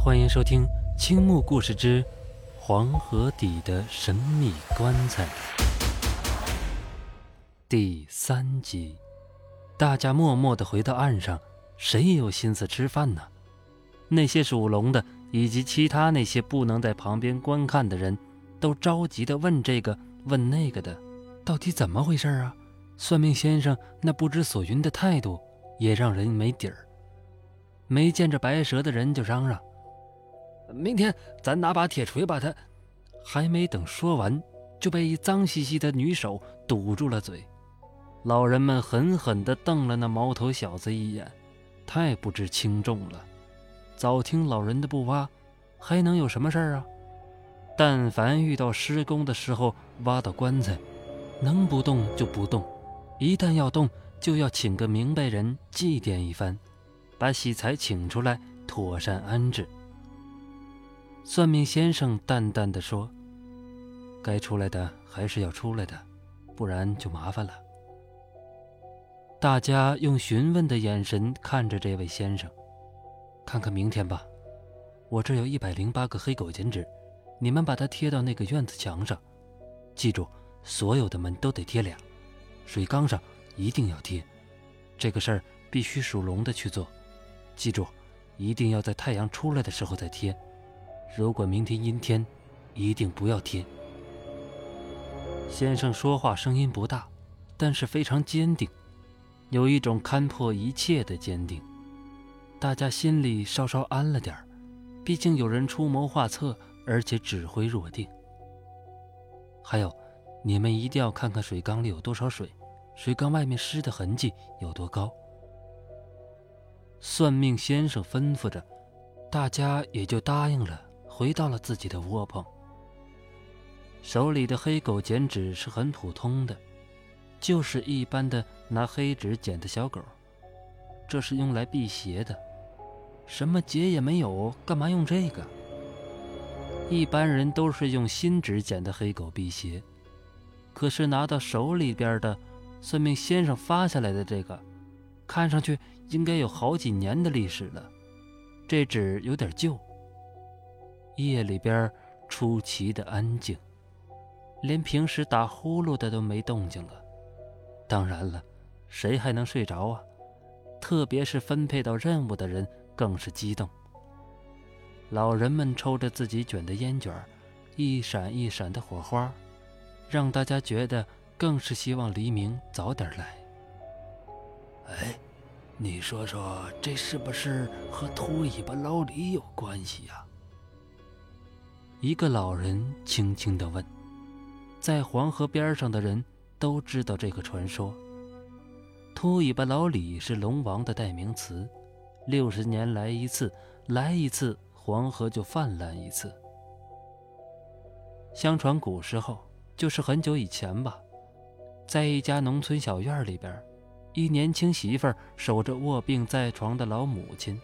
欢迎收听《青木故事之黄河底的神秘棺材》第三集。大家默默地回到岸上，谁有心思吃饭呢？那些属龙的以及其他那些不能在旁边观看的人，都着急地问这个问那个的，到底怎么回事啊？算命先生那不知所云的态度也让人没底儿。没见着白蛇的人就嚷嚷：“明天咱拿把铁锤把他……”还没等说完，就被一脏兮兮的女手堵住了嘴。老人们狠狠地瞪了那毛头小子一眼，太不知轻重了。早听老人的不挖，还能有什么事儿啊？但凡遇到施工的时候挖到棺材，能不动就不动。一旦要动，就要请个明白人祭奠一番，把喜财请出来，妥善安置。算命先生淡淡的说：“该出来的还是要出来的，不然就麻烦了。”大家用询问的眼神看着这位先生，看看明天吧。我这有一百零八个黑狗剪纸，你们把它贴到那个院子墙上。记住，所有的门都得贴俩，水缸上一定要贴。这个事儿必须属龙的去做。记住，一定要在太阳出来的时候再贴。如果明天阴天，一定不要贴。先生说话声音不大，但是非常坚定。有一种看破一切的坚定，大家心里稍稍安了点儿，毕竟有人出谋划策，而且指挥若定。还有，你们一定要看看水缸里有多少水，水缸外面湿的痕迹有多高。算命先生吩咐着，大家也就答应了，回到了自己的窝棚。手里的黑狗剪纸是很普通的。就是一般的拿黑纸剪的小狗，这是用来辟邪的，什么结也没有，干嘛用这个？一般人都是用新纸剪的黑狗辟邪，可是拿到手里边的算命先生发下来的这个，看上去应该有好几年的历史了，这纸有点旧。夜里边出奇的安静，连平时打呼噜的都没动静了。当然了，谁还能睡着啊？特别是分配到任务的人更是激动。老人们抽着自己卷的烟卷，一闪一闪的火花，让大家觉得更是希望黎明早点来。哎，你说说，这是不是和秃尾巴老李有关系呀？一个老人轻轻地问。在黄河边上的人。都知道这个传说。秃尾巴老李是龙王的代名词，六十年来一次，来一次黄河就泛滥一次。相传古时候，就是很久以前吧，在一家农村小院里边，一年轻媳妇守着卧病在床的老母亲，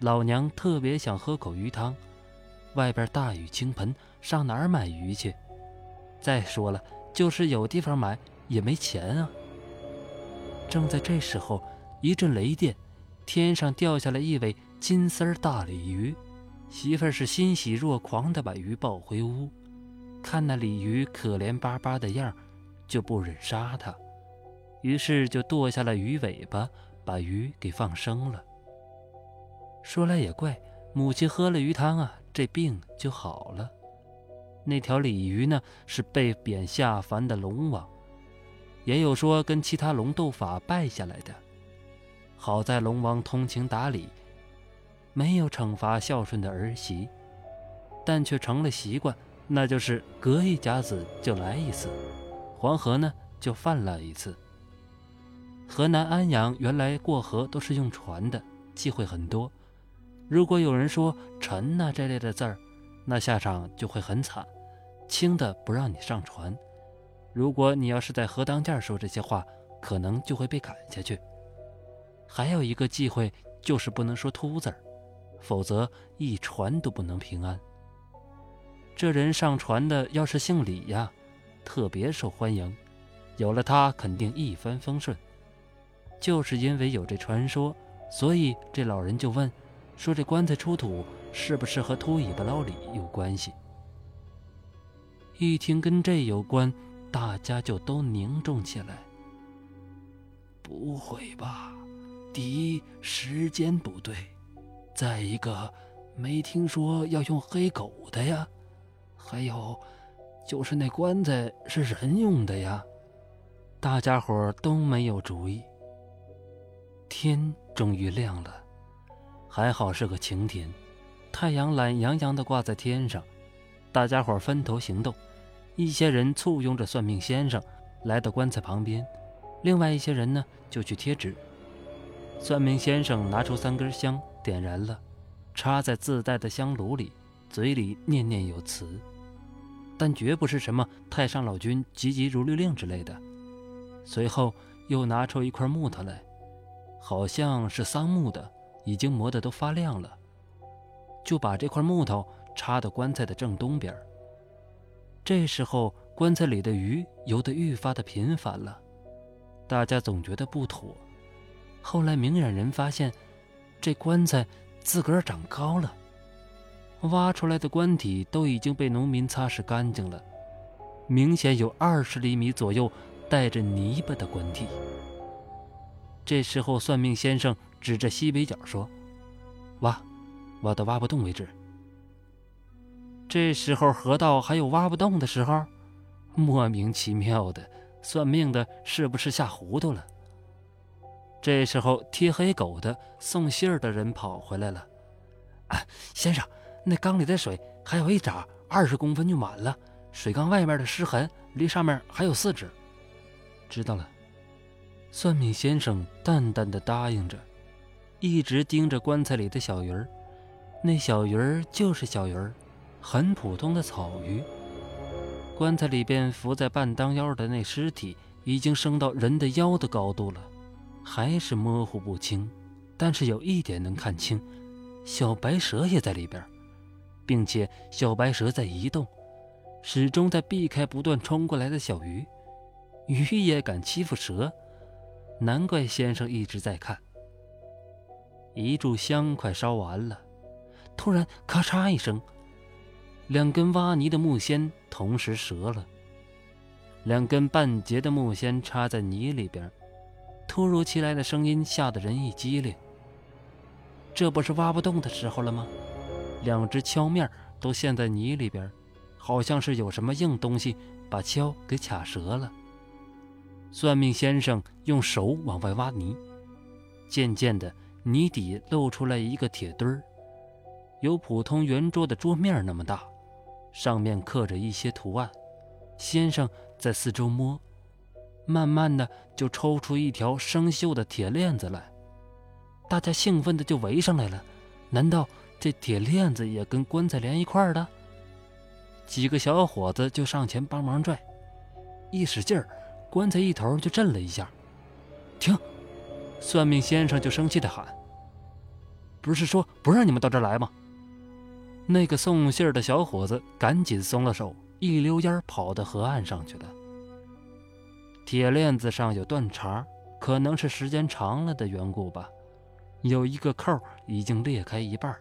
老娘特别想喝口鱼汤，外边大雨倾盆，上哪儿买鱼去？再说了。就是有地方买也没钱啊！正在这时候，一阵雷电，天上掉下来一尾金丝大鲤鱼。媳妇儿是欣喜若狂地把鱼抱回屋，看那鲤鱼可怜巴巴的样，就不忍杀它，于是就剁下了鱼尾巴，把鱼给放生了。说来也怪，母亲喝了鱼汤啊，这病就好了。那条鲤鱼呢，是被贬下凡的龙王，也有说跟其他龙斗法败下来的。好在龙王通情达理，没有惩罚孝顺的儿媳，但却成了习惯，那就是隔一甲子就来一次，黄河呢就泛滥一次。河南安阳原来过河都是用船的，忌讳很多。如果有人说“沉”呐这类的字儿，那下场就会很惨。轻的不让你上船，如果你要是在河当间说这些话，可能就会被赶下去。还有一个忌讳，就是不能说“秃”字儿，否则一船都不能平安。这人上船的要是姓李呀，特别受欢迎，有了他肯定一帆风顺。就是因为有这传说，所以这老人就问：说这棺材出土是不是和秃尾巴老李有关系？一听跟这有关，大家就都凝重起来。不会吧？第一，时间不对；再一个，没听说要用黑狗的呀。还有，就是那棺材是人用的呀。大家伙都没有主意。天终于亮了，还好是个晴天，太阳懒洋洋地挂在天上。大家伙分头行动，一些人簇拥着算命先生来到棺材旁边，另外一些人呢就去贴纸。算命先生拿出三根香，点燃了，插在自带的香炉里，嘴里念念有词，但绝不是什么太上老君急急如律令之类的。随后又拿出一块木头来。好像是桑木的，已经磨得都发亮了，就把这块木头插到棺材的正东边。这时候，棺材里的鱼游得愈发的频繁了，大家总觉得不妥。后来，明眼人发现，这棺材自个儿长高了，挖出来的棺体都已经被农民擦拭干净了，明显有二十厘米左右带着泥巴的棺体。这时候，算命先生指着西北角说：“挖，挖到挖不动为止。”这时候，河道还有挖不动的时候？莫名其妙的，算命的是不是吓糊涂了？这时候，贴黑狗的送信儿的人跑回来了：“啊，先生，那缸里的水还有一扎，二十公分就满了。水缸外面的湿痕离上面还有四指。”知道了。算命先生淡淡的答应着，一直盯着棺材里的小鱼儿。那小鱼儿就是小鱼儿，很普通的草鱼。棺材里边浮在半当腰的那尸体，已经升到人的腰的高度了，还是模糊不清。但是有一点能看清，小白蛇也在里边，并且小白蛇在移动，始终在避开不断冲过来的小鱼。鱼也敢欺负蛇？难怪先生一直在看。一炷香快烧完了，突然咔嚓一声，两根挖泥的木锨同时折了，两根半截的木锨插在泥里边。突如其来的声音吓得人一激灵。这不是挖不动的时候了吗？两只锹面都陷在泥里边，好像是有什么硬东西把锹给卡折了。算命先生用手往外挖泥，渐渐的，泥底露出来一个铁墩儿，有普通圆桌的桌面那么大，上面刻着一些图案。先生在四周摸，慢慢的就抽出一条生锈的铁链子来，大家兴奋的就围上来了。难道这铁链子也跟棺材连一块儿的？几个小伙子就上前帮忙拽，一使劲儿。棺材一头就震了一下，停！算命先生就生气的喊：“不是说不让你们到这儿来吗？”那个送信儿的小伙子赶紧松了手，一溜烟跑到河岸上去了。铁链子上有断茬，可能是时间长了的缘故吧，有一个扣已经裂开一半。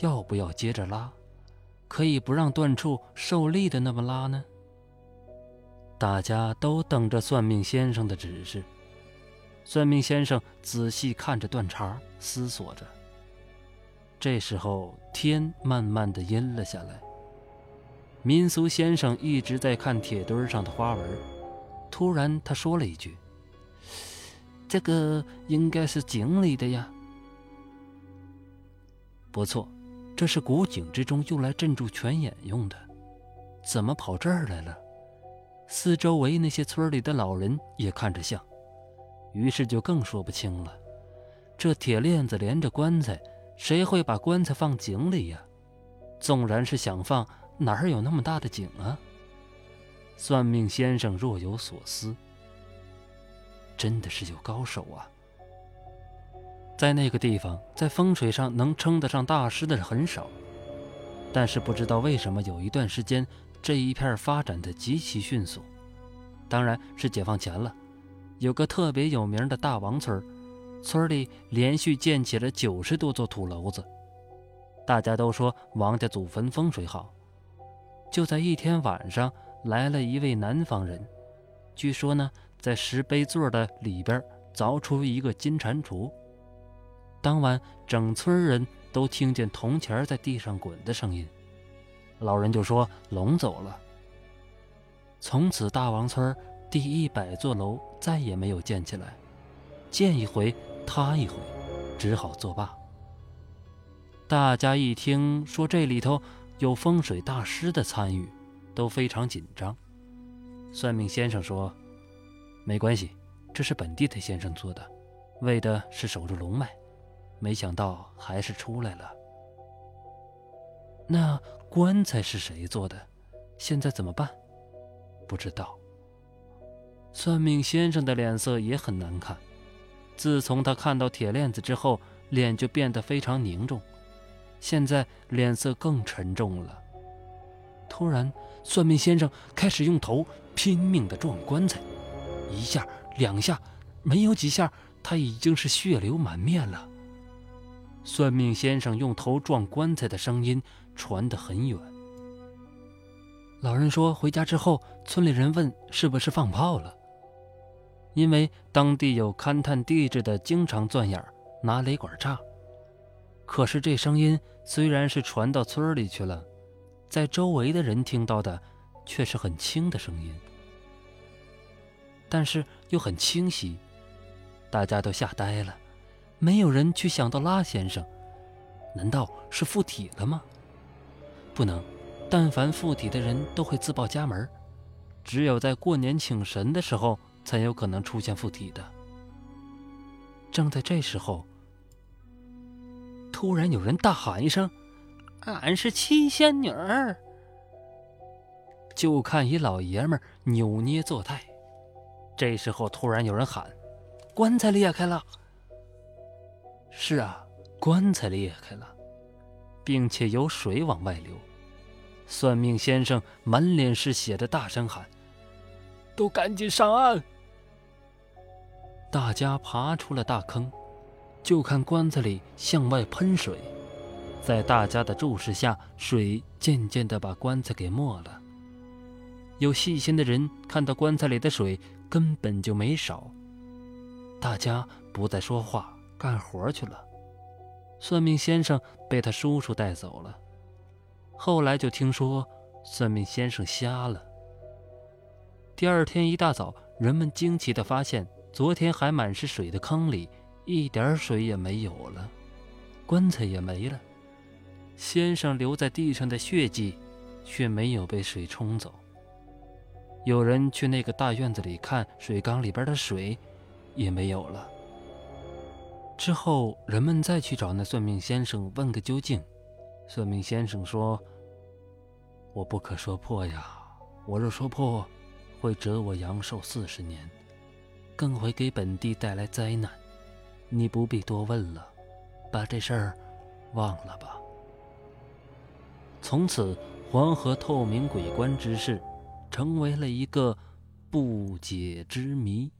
要不要接着拉？可以不让断处受力的那么拉呢？大家都等着算命先生的指示。算命先生仔细看着断茬，思索着。这时候天慢慢的阴了下来。民俗先生一直在看铁墩上的花纹，突然他说了一句：“这个应该是井里的呀。”不错，这是古井之中用来镇住泉眼用的。怎么跑这儿来了？四周围那些村里的老人也看着像，于是就更说不清了。这铁链子连着棺材，谁会把棺材放井里呀？纵然是想放，哪儿有那么大的井啊？算命先生若有所思。真的是有高手啊！在那个地方，在风水上能称得上大师的人很少，但是不知道为什么有一段时间。这一片发展的极其迅速，当然是解放前了。有个特别有名的大王村，村里连续建起了九十多座土楼子。大家都说王家祖坟风水好。就在一天晚上，来了一位南方人，据说呢，在石碑座的里边凿出一个金蟾蜍。当晚，整村人都听见铜钱在地上滚的声音。老人就说龙走了。从此，大王村第一百座楼再也没有建起来，建一回塌一回，只好作罢。大家一听说这里头有风水大师的参与，都非常紧张。算命先生说：“没关系，这是本地的先生做的，为的是守住龙脉。没想到还是出来了。那棺材是谁做的？现在怎么办？”不知道。算命先生的脸色也很难看。自从他看到铁链子之后，脸就变得非常凝重，现在脸色更沉重了。突然，算命先生开始用头拼命地撞棺材，一下、两下，没有几下，他已经是血流满面了。算命先生用头撞棺材的声音传得很远。老人说：“回家之后，村里人问是不是放炮了，因为当地有勘探地质的，经常钻眼拿雷管炸。可是这声音虽然是传到村里去了，在周围的人听到的却是很轻的声音，但是又很清晰，大家都吓呆了，没有人去想到拉先生，难道是附体了吗？不能。”但凡附体的人都会自报家门，只有在过年请神的时候才有可能出现附体的。正在这时候，突然有人大喊一声：“俺是七仙女儿！”就看一老爷们扭捏作态。这时候突然有人喊：“棺材裂开了！”是啊，棺材裂开了，并且有水往外流。算命先生满脸是血的大声喊：“都赶紧上岸！”大家爬出了大坑，就看棺材里向外喷水，在大家的注视下，水渐渐地把棺材给没了。有细心的人看到棺材里的水根本就没少，大家不再说话，干活去了。算命先生被他叔叔带走了。后来就听说算命先生瞎了。第二天一大早，人们惊奇地发现，昨天还满是水的坑里一点水也没有了，棺材也没了，先生留在地上的血迹却没有被水冲走。有人去那个大院子里看，水缸里边的水也没有了。之后，人们再去找那算命先生问个究竟，算命先生说。我不可说破呀！我若说破，会折我阳寿四十年，更会给本地带来灾难。你不必多问了，把这事儿忘了吧。从此，黄河透明鬼棺之事，成为了一个不解之谜。